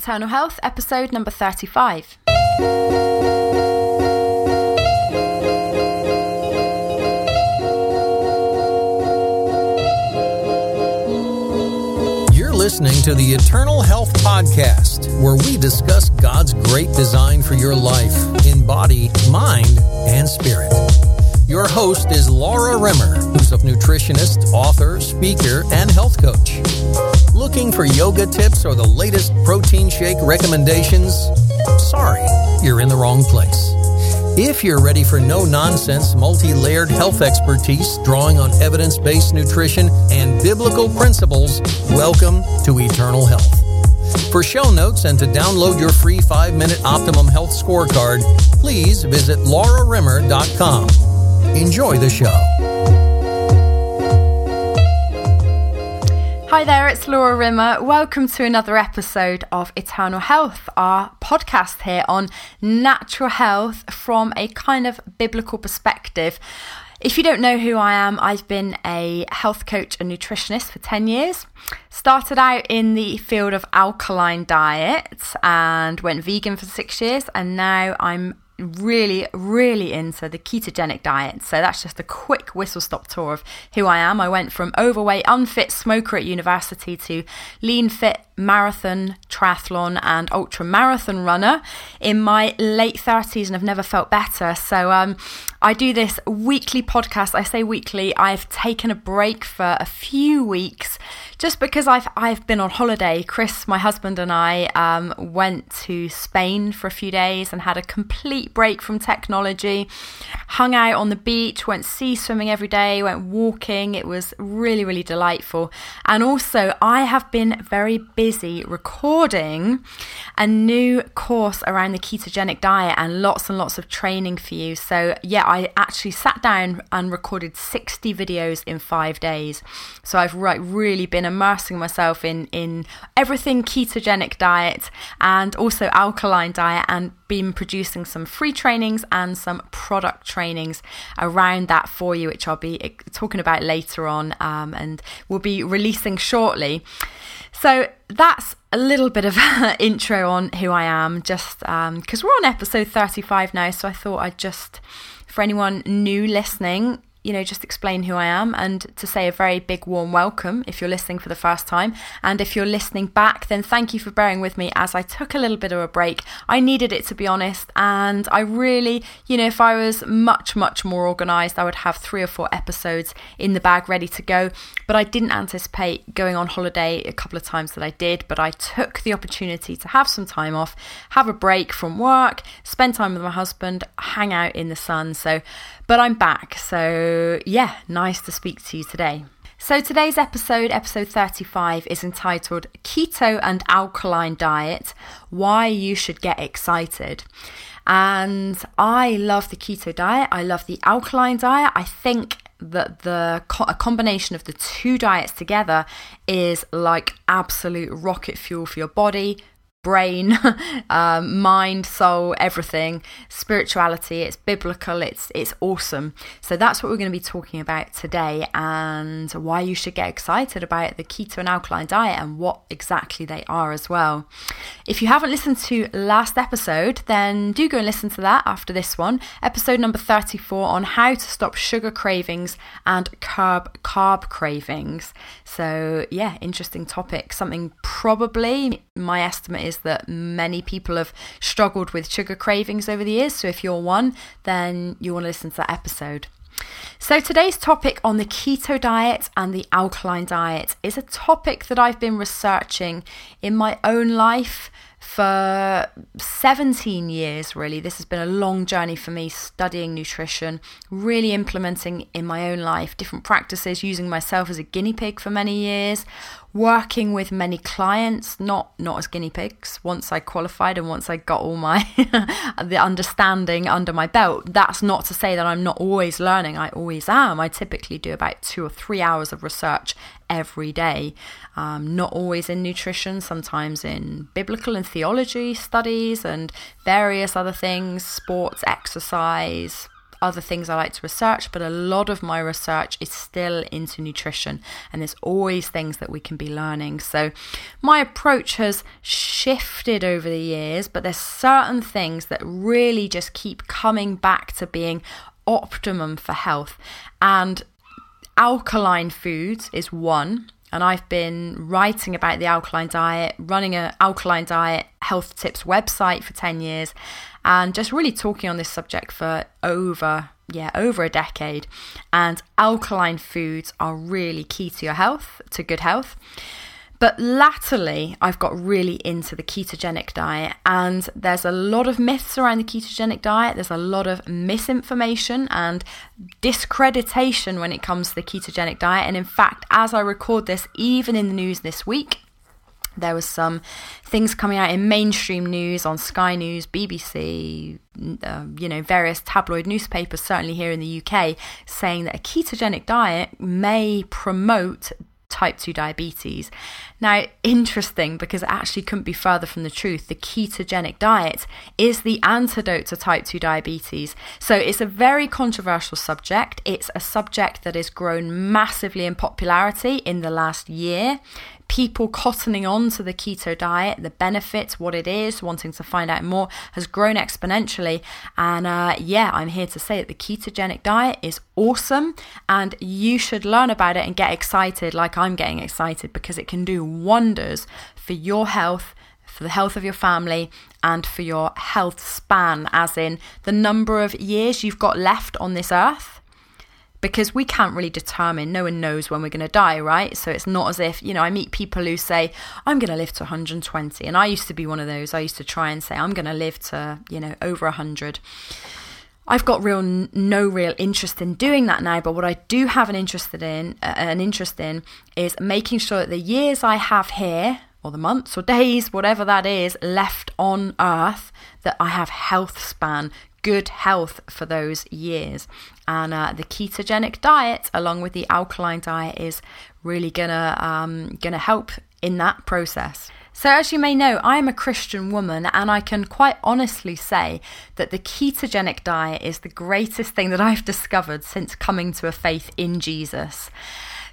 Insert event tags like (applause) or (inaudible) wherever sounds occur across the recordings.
Eternal Health, episode number 35. You're listening to the Eternal Health Podcast, where we discuss God's great design for your life in body, mind, and spirit. Your host is Laura Rimmer, who's a nutritionist, author, speaker, and health coach. Looking for yoga tips or the latest protein shake recommendations? Sorry, you're in the wrong place. If you're ready for no nonsense, multi layered health expertise, drawing on evidence based nutrition and biblical principles, welcome to Eternal Health. For show notes and to download your free five minute Optimum Health scorecard, please visit laurarimmer.com. Enjoy the show. Hi there, it's Laura Rimmer. Welcome to another episode of Eternal Health, our podcast here on natural health from a kind of biblical perspective. If you don't know who I am, I've been a health coach and nutritionist for 10 years. Started out in the field of alkaline diets and went vegan for six years, and now I'm really, really into the ketogenic diet. So that's just a quick whistle stop tour of who I am. I went from overweight, unfit smoker at university to lean, fit, marathon, triathlon, and ultra marathon runner in my late 30s and have never felt better. So um, I do this weekly podcast. I say weekly, I've taken a break for a few weeks just because I've I've been on holiday. Chris, my husband, and I um, went to Spain for a few days and had a complete break from technology. Hung out on the beach, went sea swimming every day, went walking. It was really really delightful. And also, I have been very busy recording a new course around the ketogenic diet and lots and lots of training for you. So yeah, I actually sat down and recorded 60 videos in five days. So I've really been immersing myself in in everything ketogenic diet and also alkaline diet and been producing some free trainings and some product trainings around that for you which I'll be talking about later on um, and we'll be releasing shortly. So that's a little bit of (laughs) an intro on who I am just because um, we're on episode 35 now so I thought I'd just for anyone new listening you know, just explain who I am and to say a very big warm welcome if you're listening for the first time. And if you're listening back, then thank you for bearing with me as I took a little bit of a break. I needed it to be honest. And I really, you know, if I was much, much more organized, I would have three or four episodes in the bag ready to go. But I didn't anticipate going on holiday a couple of times that I did. But I took the opportunity to have some time off, have a break from work, spend time with my husband, hang out in the sun. So, but I'm back. So, yeah, nice to speak to you today. So, today's episode, episode 35, is entitled Keto and Alkaline Diet Why You Should Get Excited. And I love the keto diet, I love the alkaline diet. I think that the a combination of the two diets together is like absolute rocket fuel for your body brain, (laughs) um, mind, soul, everything, spirituality. It's biblical. It's it's awesome. So that's what we're going to be talking about today, and why you should get excited about the keto and alkaline diet and what exactly they are as well. If you haven't listened to last episode, then do go and listen to that after this one, episode number thirty-four on how to stop sugar cravings and curb carb cravings. So yeah, interesting topic. Something probably my estimate is is that many people have struggled with sugar cravings over the years. So if you're one, then you want to listen to that episode. So, today's topic on the keto diet and the alkaline diet is a topic that I've been researching in my own life for 17 years, really. This has been a long journey for me studying nutrition, really implementing in my own life different practices, using myself as a guinea pig for many years, working with many clients, not not as guinea pigs. Once I qualified and once I got all my (laughs) the understanding under my belt, that's not to say that I'm not always learning. I always am. I typically do about two or three hours of research every day. Um, not always in nutrition, sometimes in biblical and theology studies and various other things, sports, exercise, other things I like to research, but a lot of my research is still into nutrition, and there's always things that we can be learning. So, my approach has shifted over the years, but there's certain things that really just keep coming back to being optimum for health. And alkaline foods is one and I've been writing about the alkaline diet, running an alkaline diet health tips website for 10 years, and just really talking on this subject for over yeah, over a decade. And alkaline foods are really key to your health, to good health. But latterly, I've got really into the ketogenic diet, and there's a lot of myths around the ketogenic diet. There's a lot of misinformation and discreditation when it comes to the ketogenic diet. And in fact, as I record this, even in the news this week, there was some things coming out in mainstream news on Sky News, BBC, uh, you know, various tabloid newspapers, certainly here in the UK, saying that a ketogenic diet may promote type 2 diabetes. Now, interesting because it actually couldn't be further from the truth. The ketogenic diet is the antidote to type 2 diabetes. So it's a very controversial subject. It's a subject that has grown massively in popularity in the last year people cottoning on to the keto diet, the benefits, what it is, wanting to find out more, has grown exponentially. And uh, yeah, I'm here to say that the ketogenic diet is awesome and you should learn about it and get excited like I'm getting excited because it can do wonders for your health for the health of your family and for your health span, as in the number of years you've got left on this earth because we can't really determine, no one knows when we're going to die, right? So it's not as if, you know, I meet people who say, I'm going to live to 120. And I used to be one of those. I used to try and say, I'm going to live to, you know, over 100. I've got real no real interest in doing that now, but what I do have an interest in, uh, an interest in, is making sure that the years I have here, or the months or days, whatever that is, left on Earth, that I have health span, good health for those years. And uh, the ketogenic diet, along with the alkaline diet, is really gonna um, gonna help in that process. So, as you may know, I am a Christian woman, and I can quite honestly say that the ketogenic diet is the greatest thing that I've discovered since coming to a faith in Jesus.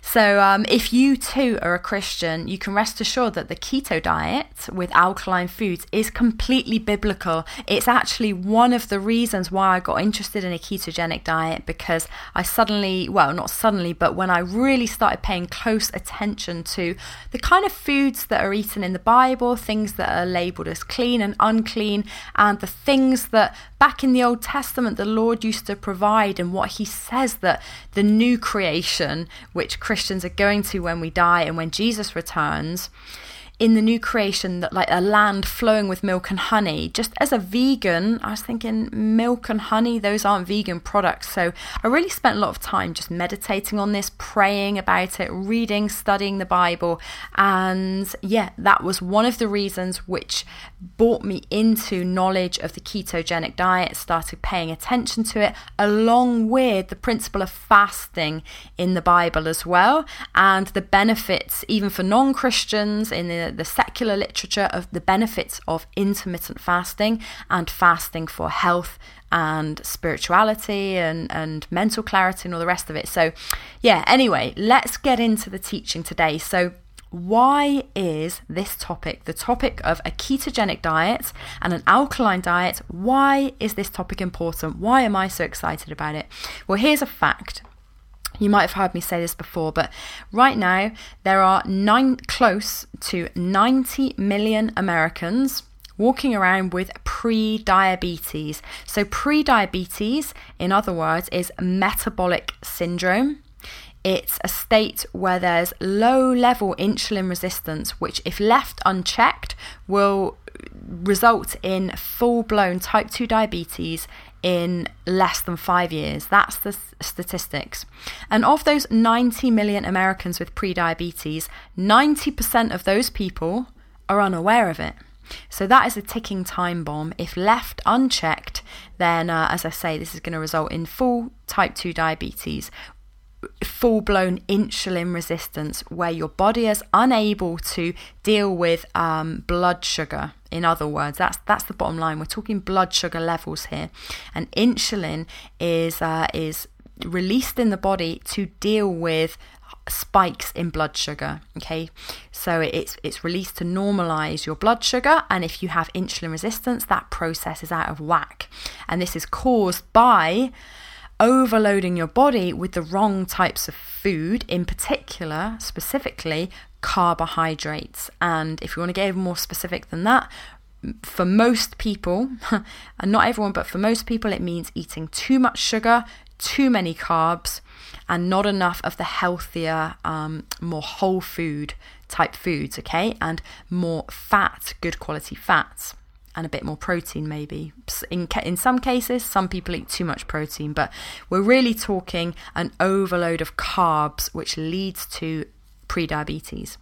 So, um, if you too are a Christian, you can rest assured that the keto diet with alkaline foods is completely biblical. It's actually one of the reasons why I got interested in a ketogenic diet because I suddenly, well, not suddenly, but when I really started paying close attention to the kind of foods that are eaten in the Bible, things that are labeled as clean and unclean, and the things that back in the Old Testament the Lord used to provide, and what He says that the new creation, which Christians Christians are going to when we die and when Jesus returns in the new creation that like a land flowing with milk and honey. Just as a vegan i was thinking milk and honey those aren't vegan products. So i really spent a lot of time just meditating on this praying about it reading studying the bible. And yeah that was one of the reasons which brought me into knowledge of the ketogenic diet started paying attention to it along with the principle of fasting in the bible as well and the benefits even for non-christians in the the, secular literature of the benefits of intermittent fasting and fasting for health and spirituality and, and mental clarity and all the rest of it. So, yeah, anyway, let's get into the teaching today. So, why is this topic, the topic of a ketogenic diet and an alkaline diet, why is this topic important? Why am I so excited about it? Well, here's a fact you might have heard me say this before, but right now there are nine, close to 90 million Americans walking around with pre diabetes. So, pre diabetes, in other words, is metabolic syndrome. It's a state where there's low level insulin resistance, which, if left unchecked, will result in full blown type 2 diabetes in less than five years. That's the statistics. And of those 90 million Americans with prediabetes, 90% of those people are unaware of it. So that is a ticking time bomb. If left unchecked, then, uh, as I say, this is going to result in full type 2 diabetes. Full blown insulin resistance where your body is unable to deal with um, blood sugar. In other words, that's that's the bottom line. We're talking blood sugar levels here, and insulin is uh, is released in the body to deal with spikes in blood sugar okay so it's it's released to normalize your blood sugar and if you have insulin resistance that process is out of whack and this is caused by overloading your body with the wrong types of food, in particular, specifically carbohydrates. And if you want to get even more specific than that, for most people, (laughs) and not everyone, but for most people, it means eating too much sugar, too many carbs, and not enough of the healthier, um, more whole food type foods, okay? And more fat, good quality fats and a bit more protein maybe in in some cases some people eat too much protein but we're really talking an overload of carbs which leads to prediabetes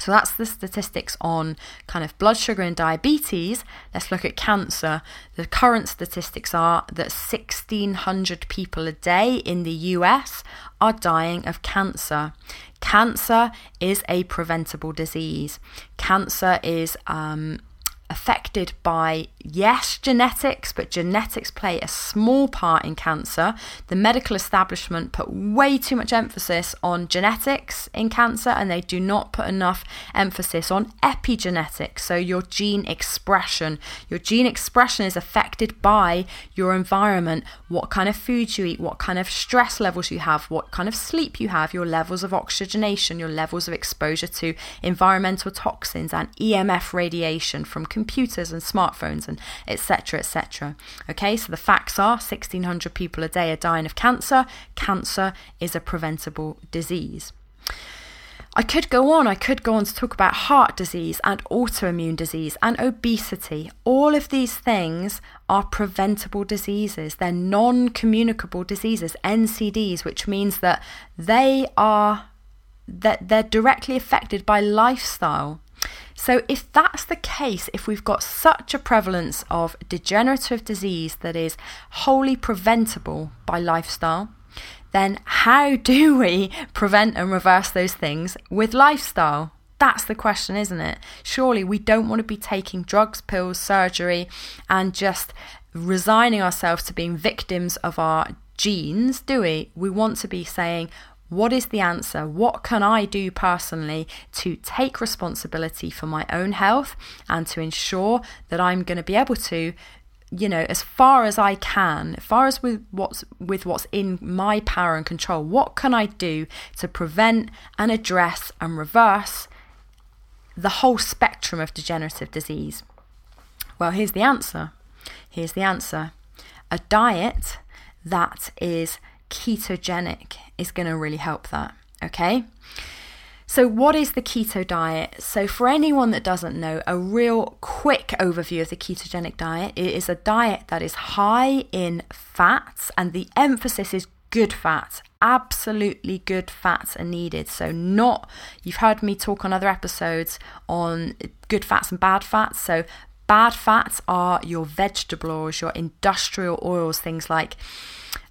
so that's the statistics on kind of blood sugar and diabetes. Let's look at cancer. The current statistics are that 1,600 people a day in the US are dying of cancer. Cancer is a preventable disease. Cancer is um, affected by, yes, genetics, but genetics play a small part in cancer. The medical establishment put way too much emphasis on genetics in cancer and they do not put enough emphasis on epigenetics, so your gene expression. Your gene expression is affected by your environment, what kind of food you eat, what kind of stress levels you have, what kind of sleep you have, your levels of oxygenation, your levels of exposure to environmental toxins and EMF radiation from computers and smartphones and etc etc okay so the facts are 1600 people a day are dying of cancer cancer is a preventable disease I could go on, I could go on to talk about heart disease and autoimmune disease and obesity. All of these things are preventable diseases. They're non communicable diseases, NCDs, which means that they are that they're directly affected by lifestyle. So, if that's the case, if we've got such a prevalence of degenerative disease that is wholly preventable by lifestyle, then how do we prevent and reverse those things with lifestyle? That's the question, isn't it? Surely we don't want to be taking drugs, pills, surgery, and just resigning ourselves to being victims of our genes, do we? We want to be saying, what is the answer? What can I do personally to take responsibility for my own health and to ensure that I'm going to be able to you know as far as I can as far as with what's with what's in my power and control what can I do to prevent and address and reverse the whole spectrum of degenerative disease? Well here's the answer. Here's the answer. A diet that is ketogenic is going to really help that. Okay. So, what is the keto diet? So, for anyone that doesn't know, a real quick overview of the ketogenic diet it is a diet that is high in fats, and the emphasis is good fats. Absolutely good fats are needed. So, not you've heard me talk on other episodes on good fats and bad fats. So, bad fats are your vegetable oils, your industrial oils, things like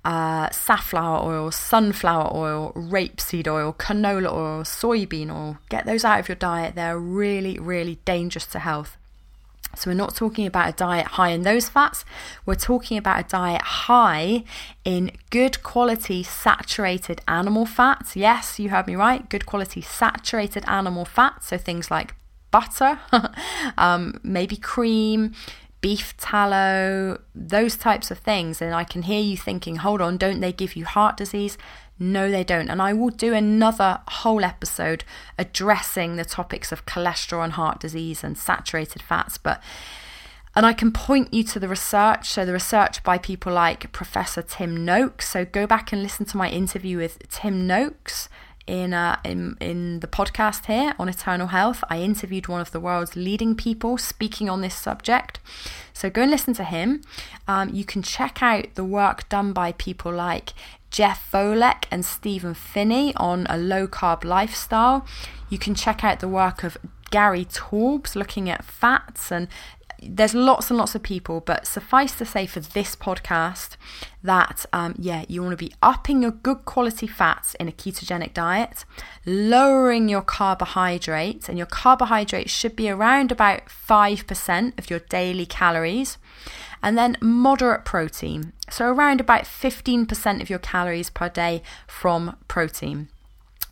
uh, safflower oil, sunflower oil, rapeseed oil, canola oil, soybean oil. Get those out of your diet. They're really, really dangerous to health. So, we're not talking about a diet high in those fats, we're talking about a diet high in good quality saturated animal fats. Yes, you heard me right, good quality saturated animal fats. So, things like butter, (laughs) um, maybe cream, beef tallow, those types of things. And I can hear you thinking, hold on, don't they give you heart disease? No, they don't. And I will do another whole episode addressing the topics of cholesterol and heart disease and saturated fats. But and I can point you to the research. So, the research by people like Professor Tim Noakes. So, go back and listen to my interview with Tim Noakes in, uh, in in the podcast here on eternal health. I interviewed one of the world's leading people speaking on this subject. So go and listen to him. Um, you can check out the work done by people like Jeff Volek and Stephen Phinney on a low carb lifestyle. You can check out the work of Gary Taubes looking at fats and there's lots and lots of people, but suffice to say for this podcast that, um, yeah, you want to be upping your good quality fats in a ketogenic diet, lowering your carbohydrates, and your carbohydrates should be around about 5% of your daily calories, and then moderate protein. So, around about 15% of your calories per day from protein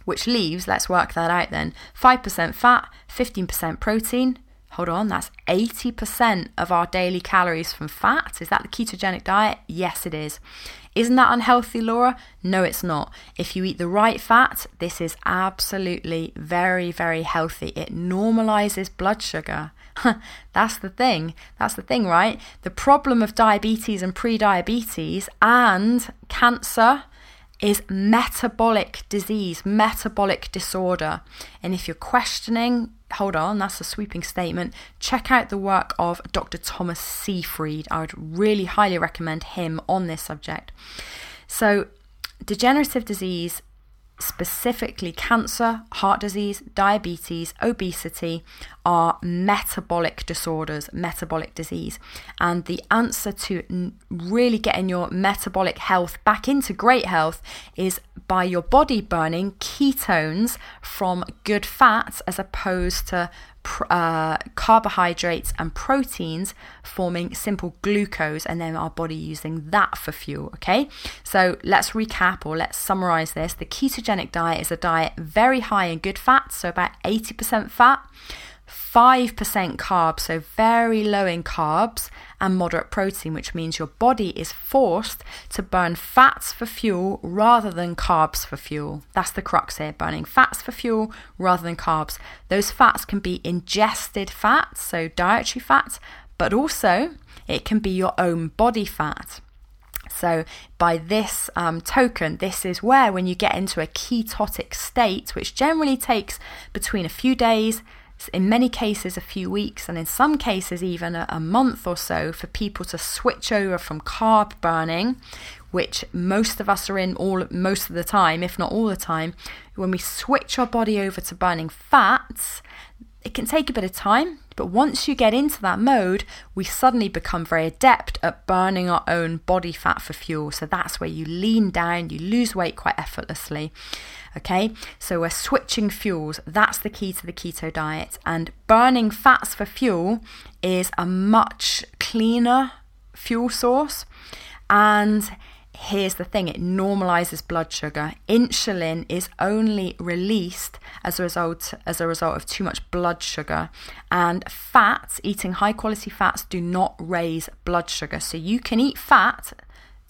which leaves, let's work that out then, 5% fat, 15% protein, Hold on, that's 80% of our daily calories from fat. Is that the ketogenic diet? Yes, it is. Isn't that unhealthy, Laura? No, it's not. If you eat the right fat, this is absolutely very, very healthy. It normalizes blood sugar. (laughs) That's the thing. That's the thing, right? The problem of diabetes and pre-diabetes and cancer is metabolic disease, metabolic disorder. And if you're questioning, hold on, that's a sweeping statement. Check out the work of Dr. Thomas Seyfried. I would really highly recommend him on this subject. So, degenerative disease specifically cancer, heart disease, diabetes, obesity, are metabolic disorders, metabolic disease. And the answer to really getting your metabolic health back into great health is by your body burning ketones from good fats as opposed to uh, carbohydrates and proteins forming simple glucose, and then our body using that for fuel. Okay, so let's recap or let's summarize this. The ketogenic diet is a diet very high in good fats, so about 80% fat. 5% carbs, so very low in carbs, and moderate protein, which means your body is forced to burn fats for fuel rather than carbs for fuel. That's the crux here burning fats for fuel rather than carbs. Those fats can be ingested fats, so dietary fats, but also it can be your own body fat. So, by this um, token, this is where, when you get into a ketotic state, which generally takes between a few days in many cases a few weeks and in some cases even a, a, month or so for people to switch over from carb burning which most of us are in all most of the time if not all the time when we switch our body over to burning fats it can take a bit of time but once you get into that mode we suddenly become very adept at burning our own body fat for fuel so that's where you lean down you lose weight quite effortlessly Okay, so we're switching fuels. That's the key to the keto diet. And burning fats for fuel is a much cleaner fuel source. And here's the thing it normalizes blood sugar. Insulin is only released as a result as a result of too much blood sugar. And fats, eating high quality fats, do not raise blood sugar. So you can eat fat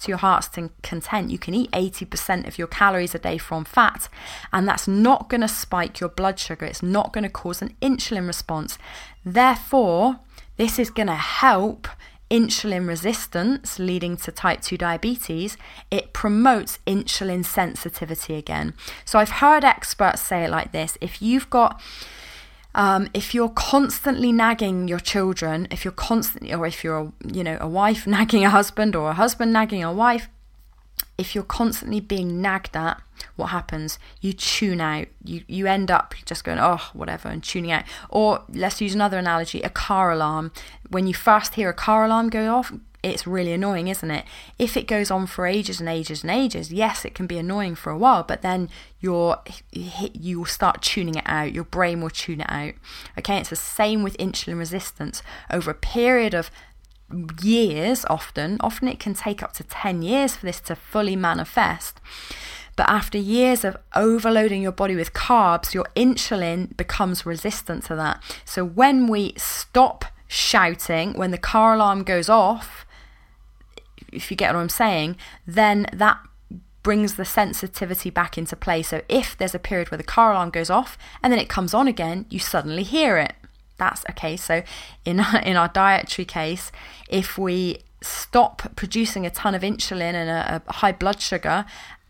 to your heart's content, you can eat 80% of your calories a day from fat, and that's not going to spike your blood sugar. It's not going to cause an insulin response. Therefore, this is going to help insulin resistance, leading to type 2 diabetes. It promotes insulin sensitivity again. So, I've heard experts say it like this if you've got um, if you're constantly nagging your children, if you're constantly, or if you're, a, you know, a wife (laughs) nagging a husband or a husband nagging a wife, if you're constantly being nagged at, what happens? You tune out. You you end up just going, oh, whatever, and tuning out. Or let's use another analogy: a car alarm. When you first hear a car alarm go off, it's really annoying, isn't it? If it goes on for ages and ages and ages, yes, it can be annoying for a while, but then you will start tuning it out. Your brain will tune it out. Okay, it's the same with insulin resistance. Over a period of years, often, often it can take up to 10 years for this to fully manifest. But after years of overloading your body with carbs, your insulin becomes resistant to that. So when we stop shouting, when the car alarm goes off, if you get what I'm saying, then that brings the sensitivity back into play. So if there's a period where the car alarm goes off and then it comes on again, you suddenly hear it. That's okay. So in (laughs) in our dietary case, if we stop producing a ton of insulin and a, a high blood sugar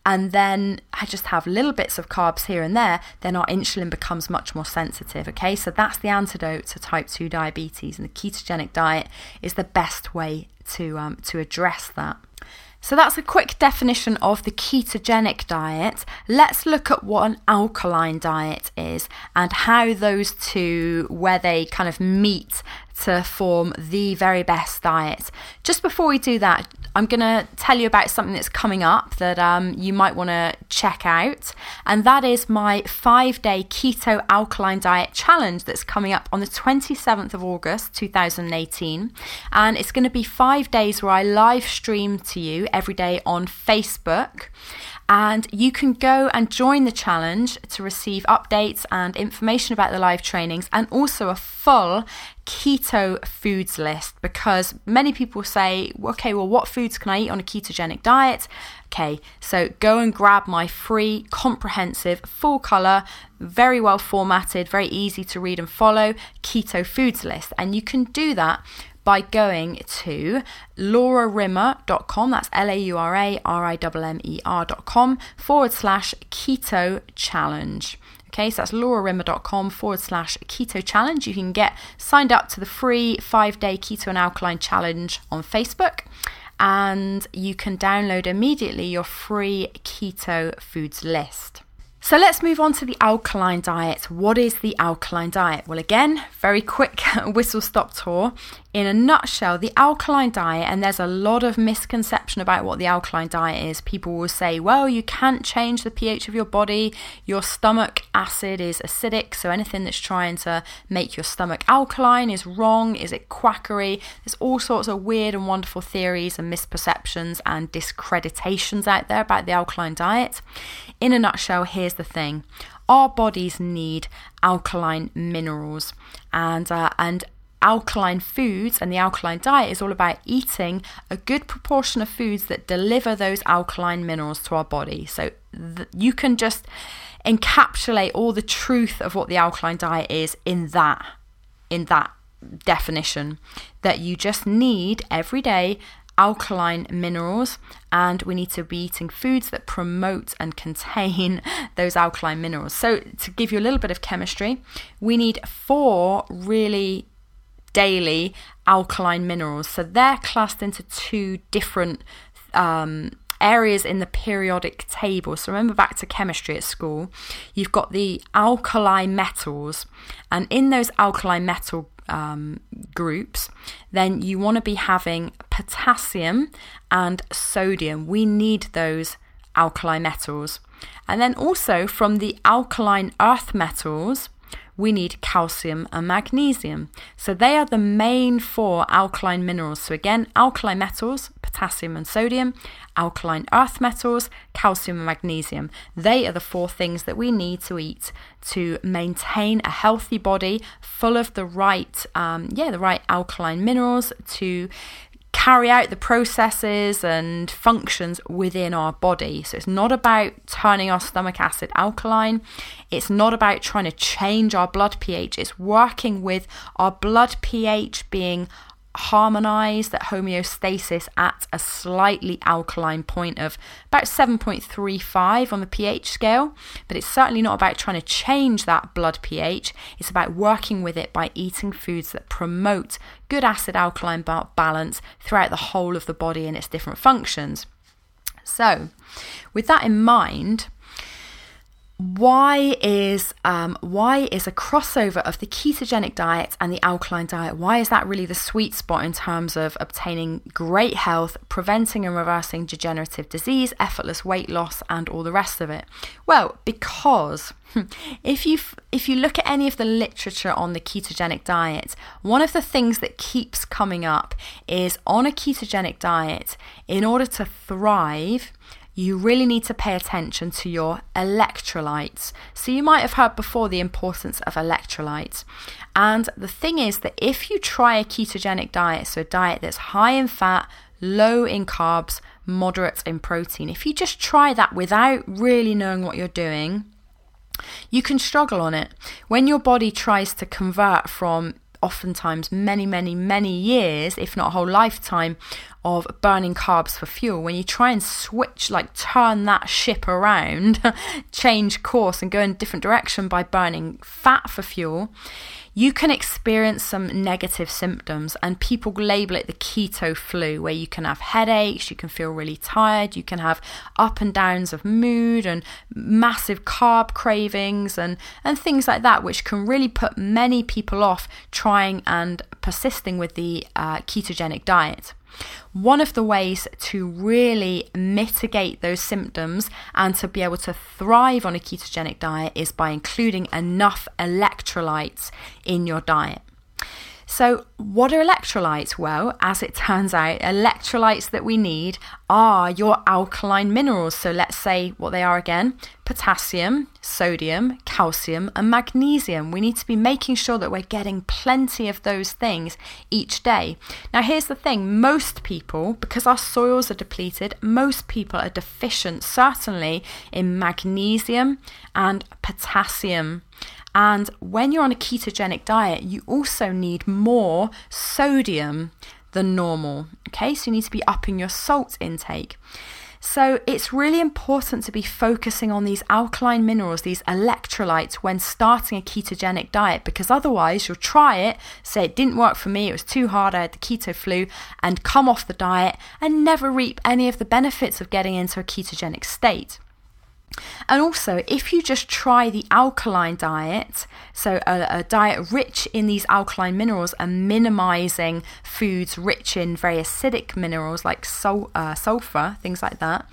and then I just have little bits of carbs here and there, then our insulin becomes much more sensitive. Okay, so that's the antidote to type 2 diabetes, and the ketogenic diet is the best way to, um, to address that. So that's a quick definition of the ketogenic diet. Let's look at what an alkaline diet is and how those two, where they kind of meet to form the very best diet. Just before we do that, I'm going to tell you about something that's coming up that um, you might want to check out, and that is my five day keto alkaline diet challenge that's coming up on the 27th of August 2018. And it's going to be five days where I live stream to you every day on Facebook. And you can go and join the challenge to receive updates and information about the live trainings and also a full keto foods list because many people say, okay, well, what foods can I eat on a ketogenic diet? Okay, so go and grab my free, comprehensive, full color, very well formatted, very easy to read and follow keto foods list. And you can do that by going to laurarimmer.com, that's L A U R A R I M M E R.com forward slash keto challenge. Okay, so that's laurarimmer.com forward slash keto challenge. You can get signed up to the free five day keto and alkaline challenge on Facebook and you can download immediately your free keto foods list. So let's move on to the alkaline diet. What is the alkaline diet? Well, again, very quick (laughs) whistle stop tour. In a nutshell, the alkaline diet, and there's a lot of misconception about what the alkaline diet is. People will say, well, you can't change the pH of your body. Your stomach acid is acidic, so anything that's trying to make your stomach alkaline is wrong. Is it quackery? There's all sorts of weird and wonderful theories and misperceptions and discreditations out there about the alkaline diet. In a nutshell, here's the thing. Our bodies need alkaline minerals and uh, and alkaline foods and the alkaline diet is all about eating a good proportion of foods that deliver those alkaline minerals to our body. So th- you can just encapsulate all the truth of what the alkaline diet is in that in that definition that you just need every day alkaline minerals, and we need to be eating foods that promote and contain (laughs) those alkaline minerals. So, to give you a little bit of chemistry, we need four really daily alkaline minerals. So, they're classed into two different. Um, areas in the periodic table. So remember back to chemistry at school, you've got the alkali metals, and in those alkali metal um, groups, then you want to be having potassium and sodium. We need those alkali metals. And then also from the alkaline earth metals, we need calcium and magnesium. So they are the main four alkaline minerals. So again, alkaline metals, potassium and sodium, alkaline earth metals, calcium and magnesium. They are the four things that we need to eat to maintain a healthy body full of the right, um, yeah, the right alkaline minerals to carry out the processes and functions within our body. So it's not about turning our stomach acid alkaline. It's not about trying to change our blood pH. It's working with our blood pH being harmonized that homeostasis at a slightly alkaline point of about 7.35 on the pH scale, but it's certainly not about trying to change that blood pH. It's about working with it by eating foods that promote good acid alkaline balance throughout the whole of the body and its different functions. So, with that in mind, why is um, why is a crossover of the ketogenic diet and the alkaline diet why is that really the sweet spot in terms of obtaining great health preventing and reversing degenerative disease effortless weight loss and all the rest of it? Well because (laughs) if you if you look at any of the literature on the ketogenic diet one of the things that keeps coming up is on a ketogenic diet in order to thrive you really need to pay attention to your electrolytes. So, you might have heard before the importance of electrolytes. And the thing is that if you try a ketogenic diet, so a diet that's high in fat, low in carbs, moderate in protein, if you just try that without really knowing what you're doing, you can struggle on it. When your body tries to convert from oftentimes many, many, many years, if not a whole lifetime, of burning carbs for fuel. When you try and switch, like turn that ship around, (laughs) change course, and go in a different direction by burning fat for fuel, you can experience some negative symptoms, and people label it the keto flu, where you can have headaches, you can feel really tired, you can have up and downs of mood, and massive carb cravings, and, and things like that, which can really put many people off trying and persisting with the uh, ketogenic diet. One of the ways to really mitigate those symptoms and to be able to thrive on a ketogenic diet is by including enough electrolytes in your diet. So, what are electrolytes? Well, as it turns out, electrolytes that we need are your alkaline minerals. So, let's say what they are again potassium, sodium, calcium, and magnesium. We need to be making sure that we're getting plenty of those things each day. Now, here's the thing most people, because our soils are depleted, most people are deficient, certainly in magnesium and potassium. And when you're on a ketogenic diet, you also need more sodium than normal. Okay, so you need to be upping your salt intake. So it's really important to be focusing on these alkaline minerals, these electrolytes, when starting a ketogenic diet, because otherwise you'll try it, say it didn't work for me, it was too hard, I had the keto flu, and come off the diet and never reap any of the benefits of getting into a ketogenic state. And also, if you just try the alkaline diet, so a, a, diet rich in these alkaline minerals and minimizing foods rich in very acidic minerals like uh, sulfur, things like that,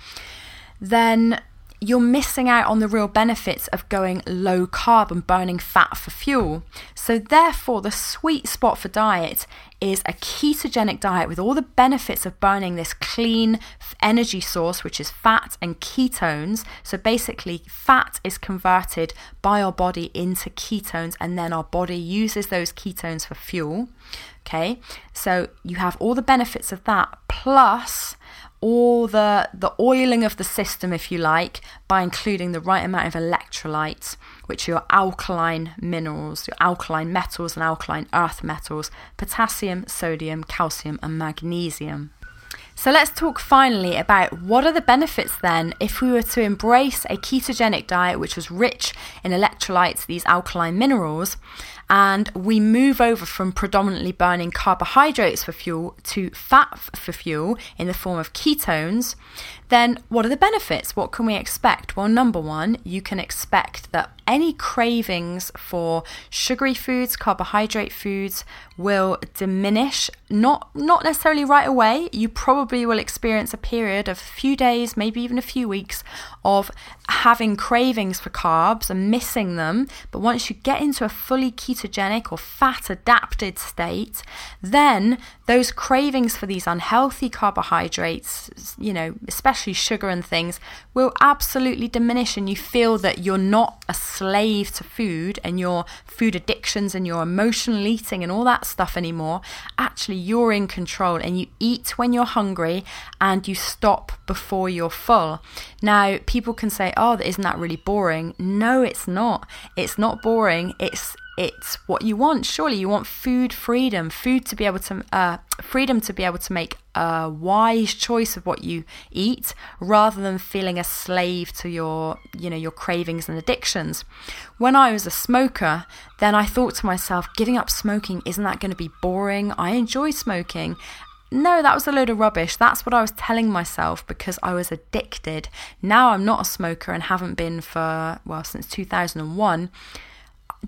then you're missing out on the real benefits of going low carb and burning fat for fuel. So, therefore, the sweet spot for diet is a ketogenic diet with all the benefits of burning this clean energy source, which is fat and ketones. So, basically, fat is converted by our body into ketones, and then our body uses those ketones for fuel. Okay, so you have all the benefits of that, plus all the the oiling of the system, if you like, by including the right amount of electrolytes, which are your alkaline minerals, your alkaline metals and alkaline earth metals, potassium, sodium, calcium, and magnesium. So let's talk finally about what are the benefits then if we were to embrace a ketogenic diet which was rich in electrolytes, these alkaline minerals, and we move over from predominantly burning carbohydrates for fuel to fat for fuel in the form of ketones, then what are the benefits? What can we expect? Well, number one, you can expect that any cravings for sugary foods, carbohydrate foods will diminish, not not necessarily right away. You probably will experience a period of a few days, maybe even a few weeks of having cravings for carbs and missing them. But once you get into a fully ketogenic or fat adapted state, then those cravings for these unhealthy carbohydrates, you know, especially sugar and things, will absolutely diminish and you feel that you're not a slave to food and your food addictions and your emotional eating and all that stuff anymore. Actually, you're in control and you eat when you're hungry and you stop before you're full. Now, people can say, "Oh, isn't that really boring?" No, it's not. It's not boring. It's it's what you want. Surely you want food freedom, food to be able to, uh, freedom to be able to make a wise choice of what you eat, rather than feeling a slave to your, you know, your cravings and addictions. When I was a smoker, then I thought to myself, giving up smoking isn't that going to be boring? I enjoy smoking. No, that was a load of rubbish. That's what I was telling myself because I was addicted. Now I'm not a smoker and haven't been for, well, since 2001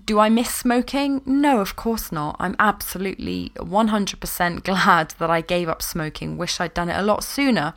do I miss smoking? No, of course not. I'm absolutely 100% glad that I gave up smoking. Wish I'd done it a lot sooner.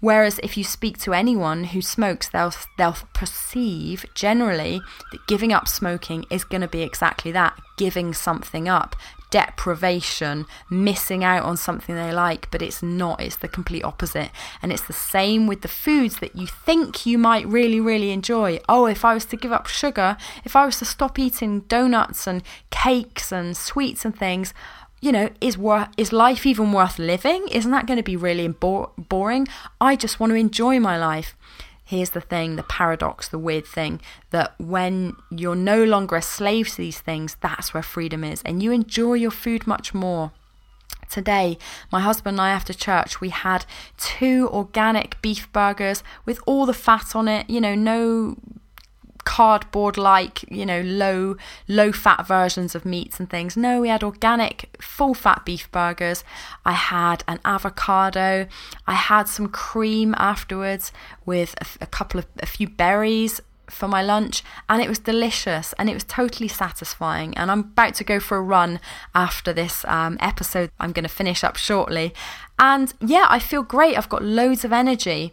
Whereas if you speak to anyone who smokes, they'll they'll perceive generally that giving up smoking is going to be exactly that, giving something up, deprivation, missing out on something they like, but it's not. It's the complete opposite. And it's the same with the foods that you think you might really, really enjoy. Oh, if I was to give up sugar, if I was to stop eating donuts and cakes and sweets and things, you know, is worth is life even worth living? Isn't that going to be really bo- boring? I just want to enjoy my life. Here's the thing the paradox, the weird thing that when you're no longer a slave to these things, that's where freedom is, and you enjoy your food much more. Today, my husband and I, after church, we had two organic beef burgers with all the fat on it, you know, no cardboard like you know low low fat versions of meats and things. No we had organic full fat beef burgers. I had an avocado. I had some cream afterwards with a, a couple of a few berries for my lunch and it was delicious and it was totally satisfying. And i'm about to go for a run after this um, episode i'm going to finish up shortly. And yeah i feel great. I've got loads of energy.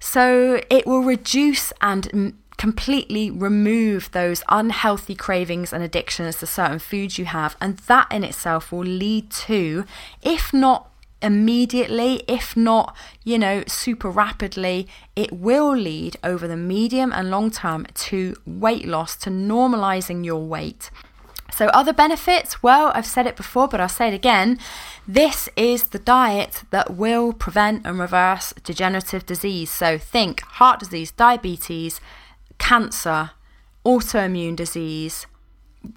So it will reduce and completely remove those unhealthy cravings and addictions to certain foods you have. And that in itself will lead to, if not immediately, if not, you know, super rapidly, it will lead over the medium and long term to weight loss, to normalizing your weight. So, other benefits, well, I've said it before, but I'll say it again. This is the diet that will prevent and reverse degenerative disease. So, think heart disease, diabetes, cancer, autoimmune disease,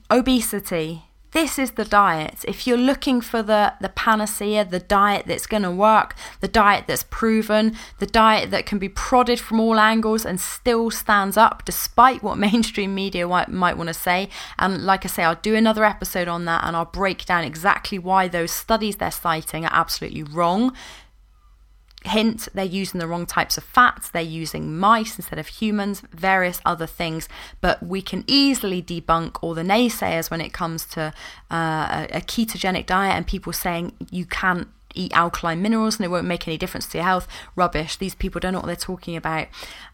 obesity. This is the diet. If you're looking for the, the panacea, the diet that's going to work, the diet that's proven, the diet that can be prodded from all angles and still stands up despite what (laughs) mainstream media might, might want to say. And like I say, I'll do another episode on that and I'll break down exactly why those studies they're citing are absolutely wrong hint they're using the wrong types of fats they're using mice instead of humans various other things. But we can easily debunk all the naysayers when it comes to uh, a ketogenic diet and people saying you can't eat alkaline minerals and it won't make any difference to your health. Rubbish. These people don't know what they're talking about.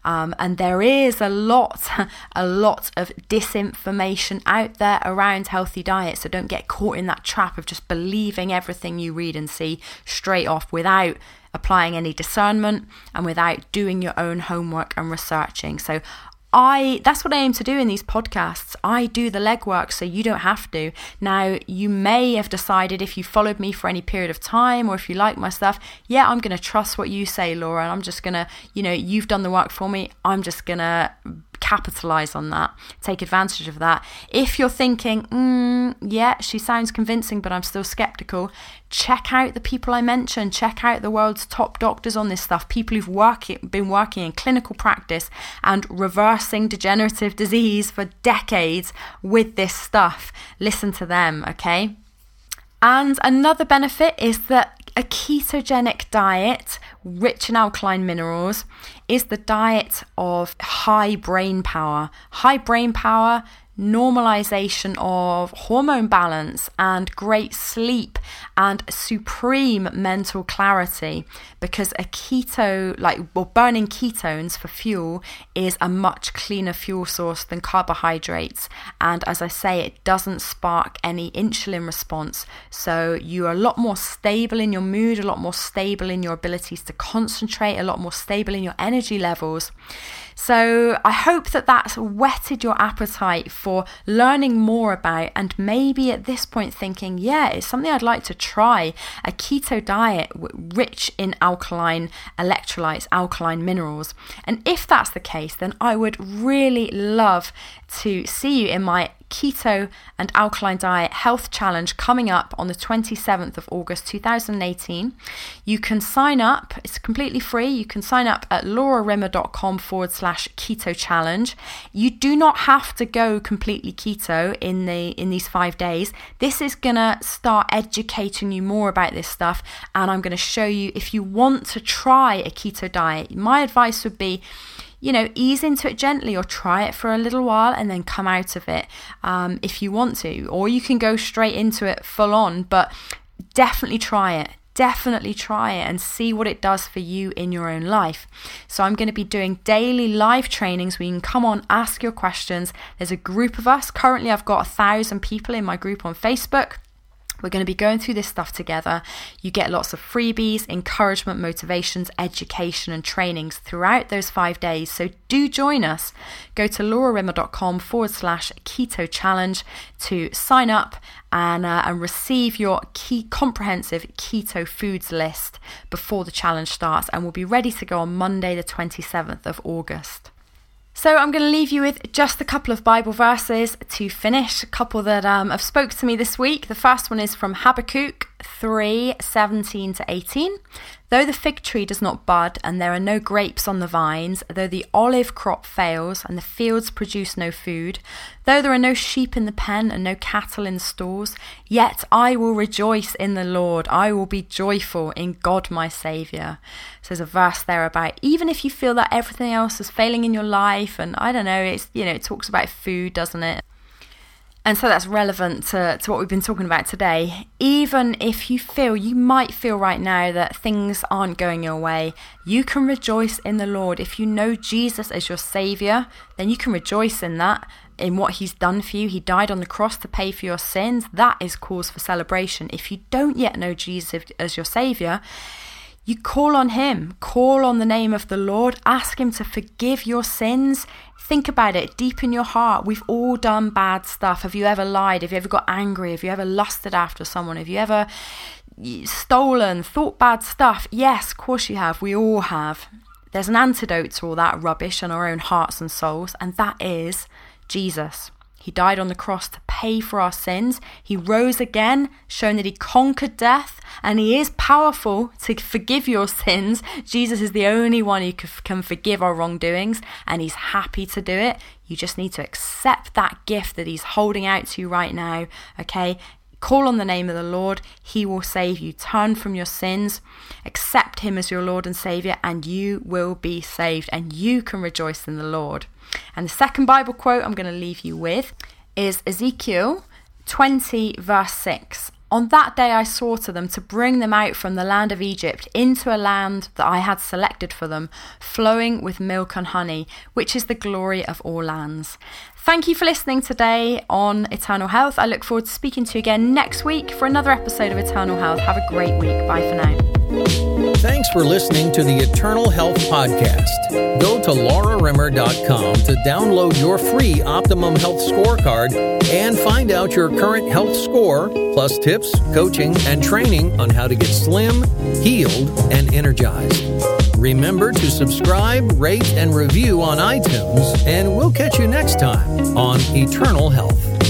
Um, and there is a lot, (laughs) a lot of disinformation out there around healthy diet. So don't get caught in that trap of just believing everything you read and see straight off without applying any discernment and without doing your own homework and researching. So I that's what I aim to do in these podcasts. I do the legwork so you don't have to. Now, you may have decided if you followed me for any period of time or if you like my stuff, yeah, I'm going to trust what you say, Laura, and I'm just going to, you know, you've done the work for me. I'm just going to capitalize on that, take advantage of that. If you're thinking, mm, yeah, she sounds convincing, but I'm still skeptical, check out the people I mentioned. Check out the world's top doctors on this stuff, people who've been working in clinical practice and reversing degenerative disease for decades with this stuff. Listen to them, okay? And another benefit is that a ketogenic diet, rich in alkaline minerals, is the diet of high brain power. High brain power normalization of hormone balance and great sleep and supreme mental clarity because a keto like well burning ketones for fuel is a much cleaner fuel source than carbohydrates. And as i say it doesn't spark any insulin response. So you're a lot more stable in your mood a lot more stable in your abilities to concentrate a lot more stable in your energy levels. So I hope that that's whetted your appetite for learning more about and maybe at this point thinking, yeah, it's something I'd like to try a keto diet rich in alkaline electrolytes, alkaline minerals. And if that's the case, then I would really love to see you in my keto and alkaline diet health challenge coming up on the 27th of August 2018. You can sign up, it's completely free. You can sign up at laurarimmer.com forward slash keto challenge. You do not have to go completely keto in the in these five days. This is gonna start educating you more about this stuff, and I'm gonna show you if you want to try a keto diet. My advice would be you know, ease into it gently or try it for a little while and then come out of it um, if you want to. Or you can go straight into it full on, but definitely try it. Definitely try it and see what it does for you in your own life. So, I'm going to be doing daily live trainings where you can come on, ask your questions. There's a group of us. Currently, I've got a thousand people in my group on Facebook We're going to be going through this stuff together. You get lots of freebies, encouragement, motivations, education, and trainings throughout those five days. So do join us. Go to laurarimmer.com forward slash keto challenge to sign up and, uh, and receive your key comprehensive keto foods list before the challenge starts. And we'll be ready to go on Monday, the 27th of August. So I'm going to leave you with just a couple of Bible verses to finish. A couple that um, have spoke to me this week. The first one is from Habakkuk 3 17 to 18. Though the fig tree does not bud, and there are no grapes on the vines, though the olive crop fails, and the fields produce no food, though there are no sheep in the pen and no cattle in stores, yet I will rejoice in the Lord. I will be joyful in God my Saviour. So there's a verse there about even if you feel that everything else is failing in your life, and I don't know, it's you know, it talks about food, doesn't it? And so that's relevant to, to what we've been talking about today. Even if you feel, you might feel right now that things aren't going your way, you can rejoice in the Lord. If you know Jesus as your Saviour, then you can rejoice in that, in what He's done for you. He died on the cross to pay for your sins. That is cause for celebration. If you don't yet know Jesus as your Saviour, you call on Him, call on the name of the Lord, ask Him to forgive your sins. Think about it deep in your heart. We've all done bad stuff. Have you ever lied? Have you ever got angry? Have you ever lusted after someone? Have you ever stolen, thought bad stuff? Yes, of course you have. We all have. There's an antidote to all that rubbish in our own hearts and souls, and that is Jesus. He died on the cross to pay for our sins. He rose again, showing that he conquered death, and he is powerful to forgive your sins. Jesus is the only one who can forgive our wrongdoings, and he's happy to do it. You just need to accept that gift that he's holding out to you right now, okay? Call on the name of the Lord, He will save you. Turn from your sins, accept Him as your Lord and Saviour, and you will be saved, and you can rejoice in the Lord. And the second Bible quote I'm going to leave you with is Ezekiel 20, verse 6. On that day I swore to them to bring them out from the land of Egypt into a land that I had selected for them, flowing with milk and honey, which is the glory of all lands. Thank you for listening today on Eternal Health. I look forward to speaking to you again next week for another episode of Eternal Health. Have a great week. Bye for now. Thanks for listening to the Eternal Health Podcast. Go to laurarimmer.com to download your free Optimum Health Scorecard and find out your current health score, plus tips, coaching, and training on how to get slim, healed, and energized. Remember to subscribe, rate, and review on iTunes, and we'll catch you next time on Eternal Health.